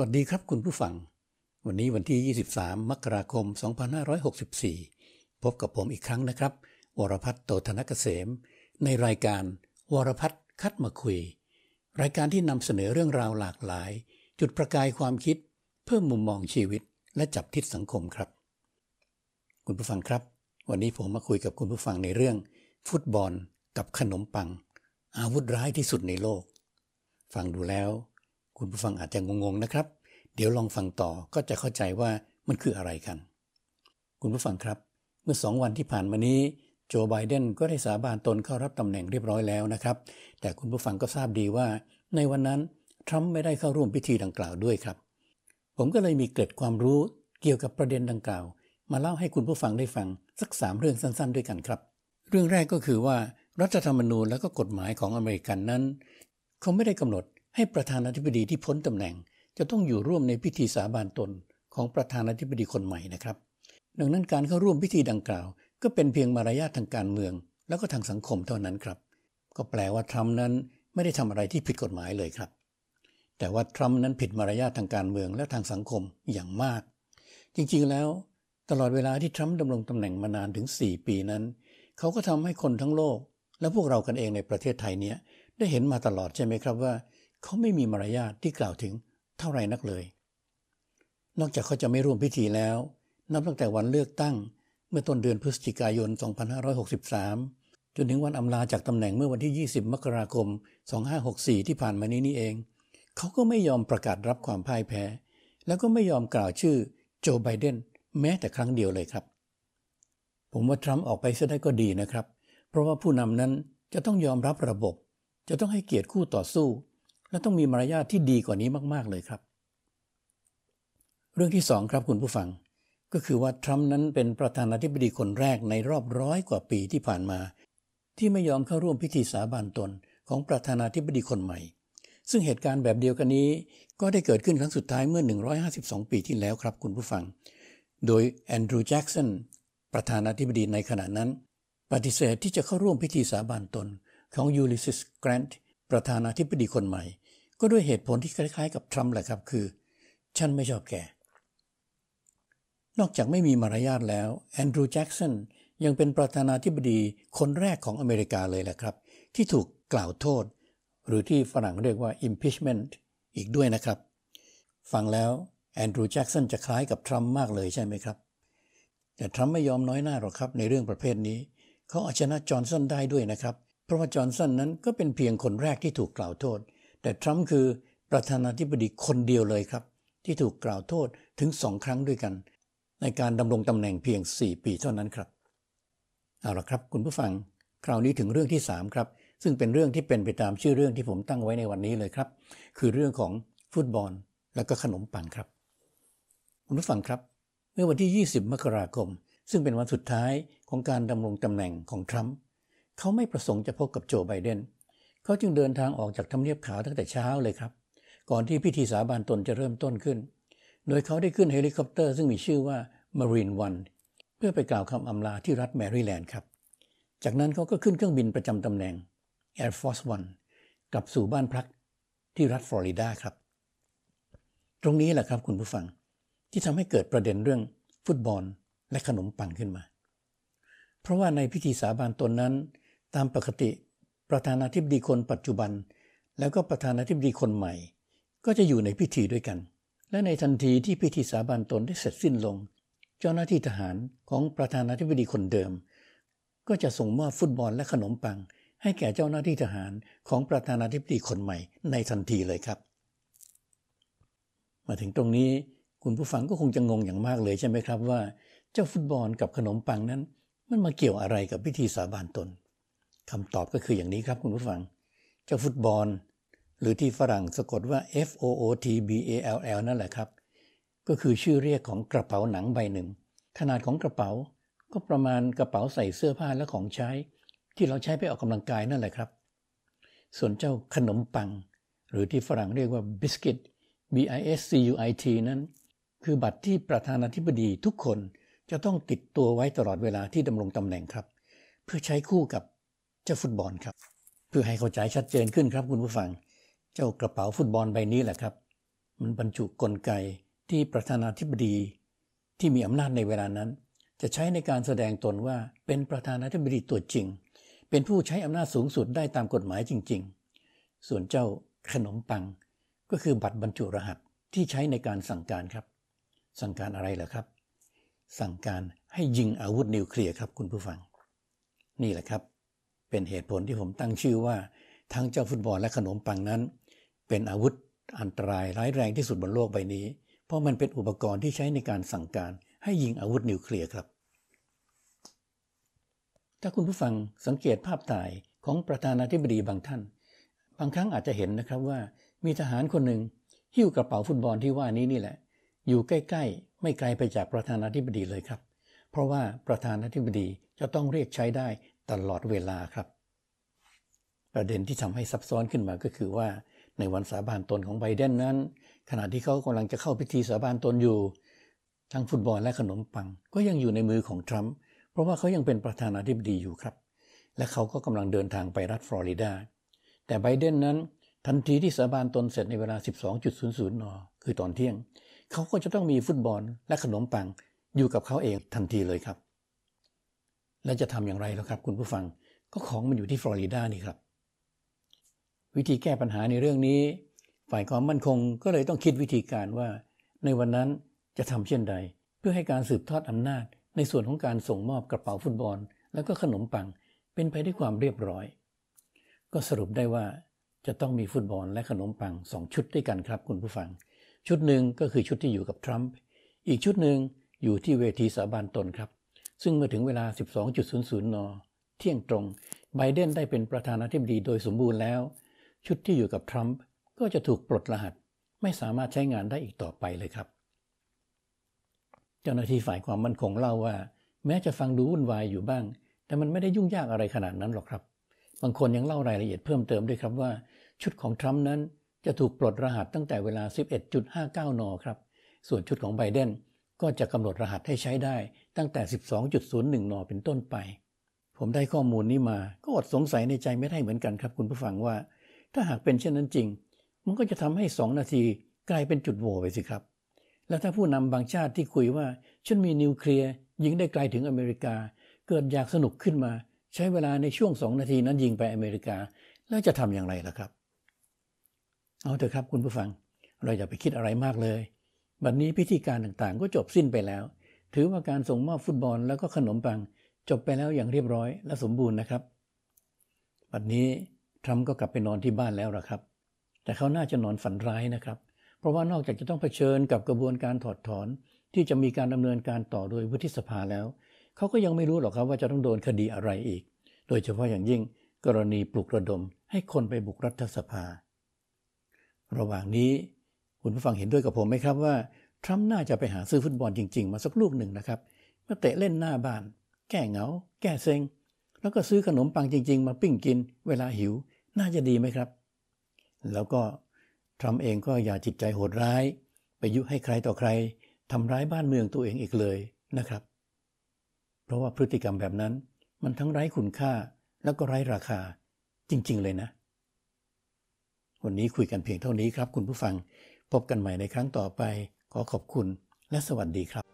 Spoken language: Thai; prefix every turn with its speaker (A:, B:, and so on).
A: สวัสดีครับคุณผู้ฟัง วันนี้วันที่ 23 มกราคม 2564 พบกับผมอีกครั้งนะครับ วรพัฒน์โตธนกเกษม ในรายการวรพัฒน์คัดมาคุย รายการที่นำเสนอเรื่องราวหลากหลาย จุดประกายความคิด เพิ่มมุมมองชีวิต และจับทิศสังคมครับ คุณผู้ฟังครับ วันนี้ผมมาคุยกับคุณผู้ฟังในเรื่อง ฟุตบอลกับขนมปัง อาวุธร้ายที่สุดในโลก ฟังดูแล้ว คุณผู้ฟังอาจจะงงๆนะครับ เดี๋ยวลองฟังต่อก็จะเข้าใจว่ามันคืออะไรกัน คุณผู้ฟังครับ เมื่อสองวันที่ผ่านมานี้โจไบเดนก็ได้สาบานตนเข้ารับตำแหน่งเรียบร้อยแล้วนะครับ แต่คุณผู้ฟังก็ทราบดีว่า ในวันนั้นทรัมป์ไม่ได้เข้าร่วมพิธีดังกล่าวด้วยครับ ผมก็เลยมีเกร็ดความรู้เกี่ยวกับประเด็นดังกล่าว มาเล่าให้คุณผู้ฟังได้ฟังสักสามเรื่องสั้น ๆ ด้วยกันครับ เรื่องแรกก็คือว่ารัฐธรรมนูญและก็กฎหมายของอเมริกันนั้น เขาไม่ได้กำหนด ให้ประธานาธิบดีที่พ้นตำแหน่ง จะต้องอยู่ร่วมในพิธีสาบานตนของประธานาธิบดีคนใหม่นะครับ ดังนั้นการเข้าร่วมพิธีดังกล่าว ก็เป็นเพียงมารยาททางการเมือง แล้วก็ทางสังคมเท่านั้นครับ ก็แปลว่าทรัมป์นั้นไม่ได้ทำอะไรที่ผิดกฎหมายเลยครับ แต่ว่าทรัมป์นั้นผิดมารยาททางการเมืองและทางสังคมอย่างมาก จริงๆแล้วตลอดเวลาที่ทรัมป์ดำรงตำแหน่งมานานถึง 4 ปีนั้น เขาก็ทำให้คนทั้งโลก และพวกเรากันเองในประเทศไทยเนี้ยได้เห็นมาตลอดใช่ไหมครับว่า เขาไม่มีมารยาทที่กล่าวถึงเท่าไรนักเลย นอกจากเขาจะไม่ร่วมพิธีแล้ว นับตั้งแต่วันเลือกตั้ง เมื่อต้นเดือนพฤศจิกายน 2563 จนถึงวันอำลาจากตำแหน่งเมื่อวันที่ 20 มกราคม 2564 ที่ผ่านมานี้นี่เอง เขาก็ไม่ยอมประกาศรับความพ่ายแพ้ แล้วก็ไม่ยอมกล่าวชื่อโจไบเดนแม้แต่ครั้งเดียวเลยครับ ผมว่าทรัมป์ออกไปเสียได้ก็ดีนะครับ เพราะว่าผู้นำนั้นจะต้องยอมรับระบบ จะต้องให้เกียรติคู่ต่อสู้ และต้องมีมารยาทที่ดีกว่านี้มาก ๆ เลยครับ เรื่องที่สองครับคุณผู้ฟัง ก็คือว่าทรัมป์นั้นเป็นประธานาธิบดีคนแรกในรอบร้อยกว่าปีที่ผ่านมา ที่ไม่ยอมเข้าร่วมพิธีสาบานตนของประธานาธิบดีคนใหม่ ซึ่งเหตุการณ์แบบเดียวกันนี้ ก็ได้เกิดขึ้นครั้งสุดท้ายเมื่อ 152 ปีที่แล้วครับคุณผู้ฟัง โดยแอนดรูว์แจ็กสันประธานาธิบดีในขณะนั้น ปฏิเสธที่จะเข้าร่วมพิธีสาบานตนของยูลิซิสแกรนต์ ประธานาธิบดีคนใหม่ ก็ด้วยเหตุผลที่คล้ายๆ กับทรัมป์แหละครับคือ ฉันไม่ชอบแก นอกจากไม่มีมารยาทแล้วแอนดรูว์แจ็กสันยังเป็นประธานาธิบดีคนแรกของอเมริกาเลยแหละครับ ที่ถูกกล่าวโทษ หรือที่ฝรั่งเรียกว่า impeachment อีกด้วยนะครับ ฟังแล้วแอนดรูว์แจ็กสันจะคล้ายกับทรัมป์มากเลยใช่ไหมครับ แต่ทรัมป์ไม่ยอมน้อยหน้าหรอกครับในเรื่องประเภทนี้ เขาเอาชนะจอห์นสันได้ด้วยนะครับ เพราะว่าจอห์นสันนั้นก็เป็นเพียงคนแรกที่ถูกกล่าวโทษ แต่ทรัมป์คือประธานาธิบดีคนเดียวเลยครับ ที่ถูกกล่าวโทษถึงสองครั้งด้วยกัน ในการดำรงตำแหน่งเพียง 4 ปีเท่านั้นครับเอาละครับ คุณผู้ฟัง คราวนี้ถึงเรื่องที่ 3 ครับ ซึ่งเป็นเรื่องที่เป็นไปตามชื่อเรื่องที่ผมตั้งไว้ในวันนี้เลยครับ คือเรื่องของฟุตบอลและก็ขนมปังครับ คุณผู้ฟังครับเมื่อวันที่ 20 มกราคม ซึ่งเป็นวันสุดท้ายของการดำรงตำแหน่งของทรัมป์ เขาไม่ประสงค์จะพบกับโจไบเดนเขาจึงเดินทางออกจากทำเนียบขาวตั้งแต่เช้าเลยครับ ก่อนที่พิธีสาบานตนจะเริ่มต้นขึ้น โดยเขาได้ขึ้นเฮลิคอปเตอร์ซึ่งมีชื่อว่า Marine One เพื่อไปกล่าวคำอำลาที่รัฐแมริแลนด์ครับ จากนั้นเขาก็ขึ้นเครื่องบินประจำตำแหน่ง Air Force One กลับสู่บ้านพักที่รัฐฟลอริดาครับ ตรงนี้แหละครับคุณผู้ฟังที่ทำให้เกิดประเด็นเรื่องฟุตบอลและขนมปังขึ้นมา เพราะว่าในพิธีสาบานตนนั้น ตามปกติ ประธานาธิบดีคนปัจจุบัน แล้วก็ประธานาธิบดีคนใหม่ ก็จะอยู่ในพิธีด้วยกัน และในทันทีที่พิธีสาบานตนได้เสร็จสิ้นลง เจ้าหน้าที่ทหารของประธานาธิบดีคนเดิม ก็จะส่งมอบฟุตบอลและขนมปัง ให้แก่เจ้าหน้าที่ทหารของประธานาธิบดีคนใหม่ ในทันทีเลยครับ มาถึงตรงนี้คุณผู้ฟังก็คงจะงงอย่างมากเลยใช่ไหมครับว่า เจ้าฟุตบอลกับขนมปังนั้น มันมาเกี่ยวอะไรกับพิธีสาบานตน คำตอบก็คืออย่างนี้ครับคุณผู้ฟัง เจ้าฟุตบอล หรือที่ฝรั่งสะกดว่า F O O T B A L L นั่นแหละครับ ก็คือชื่อเรียกของกระเป๋าหนังใบหนึ่ง ขนาดของกระเป๋าก็ประมาณกระเป๋าใส่เสื้อผ้าและของใช้ ที่เราใช้ไปออกกำลังกายนั่นแหละครับ ส่วนเจ้าขนมปัง หรือที่ฝรั่งเรียกว่าบิสกิต B I S C U I T นั้น คือบัตรที่ประธานาธิบดีทุกคนจะต้องติดตัวไว้ตลอดเวลาที่ดำรงตำแหน่งครับ เพื่อใช้คู่กับ เจ้าฟุตบอลครับ เพื่อให้เข้าใจชัดเจนขึ้นครับคุณผู้ฟัง เจ้ากระเป๋าฟุตบอลใบนี้แหละครับ มันบรรจุกลไกที่ประธานาธิบดีที่มีอำนาจในเวลานั้น จะใช้ในการแสดงตนว่าเป็นประธานาธิบดีตัวจริง เป็นผู้ใช้อำนาจสูงสุดได้ตามกฎหมายจริง ๆ ส่วนเจ้าขนมปัง ก็คือบัตรบรรจุรหัสที่ใช้ในการสั่งการครับ สั่งการอะไรเหรอครับ สั่งการให้ยิงอาวุธนิวเคลียร์ครับคุณผู้ฟัง นี่แหละครับ เป็นเหตุผลที่ผมตั้งชื่อว่า ทั้งเจ้าฟุตบอลและขนมปังนั้น เป็นอาวุธอันตรายร้ายแรงที่สุดบนโลกใบนี้ เพราะมันเป็นอุปกรณ์ที่ใช้ในการสั่งการ ให้ยิงอาวุธนิวเคลียร์ครับ ถ้าคุณผู้ฟังสังเกตภาพถ่ายของประธานาธิบดีบางท่าน บางครั้งอาจจะเห็นนะครับว่า มีทหารคนหนึ่งหิ้วกระเป๋าฟุตบอลที่ว่านี้นี่แหละ อยู่ใกล้ๆ ไม่ไกลไปจากประธานาธิบดีเลยครับ เพราะว่าประธานาธิบดีจะต้องเรียกใช้ได้ ตลอดเวลาครับ ประเด็นที่ทำให้ซับซ้อนขึ้นมาก็คือว่าในวันสาบานตนของไบเดนนั้น ขณะที่เขากำลังจะเข้าพิธีสาบานตนอยู่ ทั้งฟุตบอลและขนมปัง ก็ยังอยู่ในมือของทรัมป์เพราะว่าเขายังเป็นประธานาธิบดีอยู่ครับ และเขาก็กำลังเดินทางไปรัฐฟลอริดา แต่ไบเดนนั้นทันทีที่สาบานตนเสร็จในเวลา 12.00 น คือตอนเที่ยง เขาก็จะต้องมีฟุตบอลและขนมปังอยู่กับเขาเองทันทีเลยครับ และจะทำอย่างไรแล้วครับคุณผู้ฟังก็ของมันอยู่ที่ฟลอริดานี่ครับ วิธีแก้ปัญหาในเรื่องนี้ ฝ่ายความมั่นคงก็เลยต้องคิดวิธีการว่า ในวันนั้นจะทำเช่นใด เพื่อให้การสืบทอดอำนาจ ในส่วนของการส่งมอบกระเป๋าฟุตบอล แล้วก็ขนมปัง เป็นไปด้วยความเรียบร้อย ก็สรุปได้ว่าจะต้องมีฟุตบอลและขนมปังสองชุดด้วยกันครับคุณผู้ฟัง ชุดหนึ่งก็คือชุดที่อยู่กับทรัมป์อีกชุดหนึ่งอยู่ที่เวทีสาบานตนครับ ซึ่งเมื่อถึงเวลา 12.00 น เที่ยงตรง ไบเดนได้เป็นประธานาธิบดีโดยสมบูรณ์แล้ว ชุดที่อยู่กับทรัมป์ก็จะถูกปลดรหัส ไม่สามารถใช้งานได้อีกต่อไปเลยครับ เจ้าหน้าที่ฝ่ายความมั่นคงเล่าว่า แม้จะฟังดูวุ่นวายอยู่บ้าง แต่มันไม่ได้ยุ่งยากอะไรขนาดนั้นหรอกครับ บางคนยังเล่ารายละเอียดเพิ่มเติมด้วยครับว่า ชุดของทรัมป์นั้นจะถูกปลดรหัสตั้งแต่เวลา 11.59 น ครับ ส่วนชุดของไบเดน ก็จะกำหนดรหัสให้ใช้ได้ตั้งแต่ 12.01 นอเป็นต้นไป ผมได้ข้อมูลนี้มาก็อดสงสัยในใจไม่ได้เหมือนกันครับคุณผู้ฟังว่า ถ้าหากเป็นเช่นนั้นจริง มันก็จะทำให้ 2 นาทีกลายเป็นจุดโหว่ไปสิครับ แล้วถ้าผู้นำบางชาติที่คุยว่าฉันมีนิวเคลียร์ยิงได้ไกลถึงอเมริกา เกิดอยากสนุกขึ้นมา ใช้เวลาในช่วง 2 นาทีนั้นยิงไปอเมริกา แล้วจะทำอย่างไรล่ะครับ เอาเถอะครับคุณผู้ฟัง เราอย่าไปคิดอะไรมากเลย บัดนนี้พิธีการต่างๆ ก็จบสิ้นไปแล้ว ถือว่าการส่งมอบฟุตบอลแล้วก็ขนมปัง จบไปแล้วอย่างเรียบร้อยและสมบูรณ์นะครับ บัดนนี้ทรัมป์ก็กลับไปนอนที่บ้านแล้วละครับ แต่เขาน่าจะนอนฝันร้ายนะครับ เพราะว่านอกจากจะต้องเผชิญกับกระบวนการถอดถอน ที่จะมีการดำเนินการต่อโดยวุฒิสภาแล้ว เขาก็ยังไม่รู้หรอกครับว่าจะต้องโดนคดีอะไรอีก โดยเฉพาะอย่างยิ่งกรณีปลุกระดมให้คนไปบุกรัฐสภา ระหว่างนี้ คุณผู้ฟังเห็นด้วยกับผมไหมครับว่าทรัมป์น่าจะไปหาซื้อฟุตบอลจริง ๆ มาสักลูกหนึ่งนะครับมาเตะเล่นหน้าบ้าน แก้เหงา แก้เซ็ง แล้วก็ซื้อขนมปังจริง ๆ มาปิ้งกิน เวลาหิว น่าจะดีไหมครับ แล้วก็ทรัมป์เองก็อย่าจิตใจโหดร้าย ไปยุให้ใครต่อใครทำร้ายบ้านเมืองตัวเองอีกเลยนะครับ เพราะว่าพฤติกรรมแบบนั้น มันทั้งไร้คุณค่าแล้วก็ไร้ราคาจริง ๆ เลยนะ วันนี้คุยกันเพียงเท่านี้ครับ คุณผู้ฟัง พบกันใหม่ในครั้งต่อไป ขอขอบคุณและสวัสดีครับ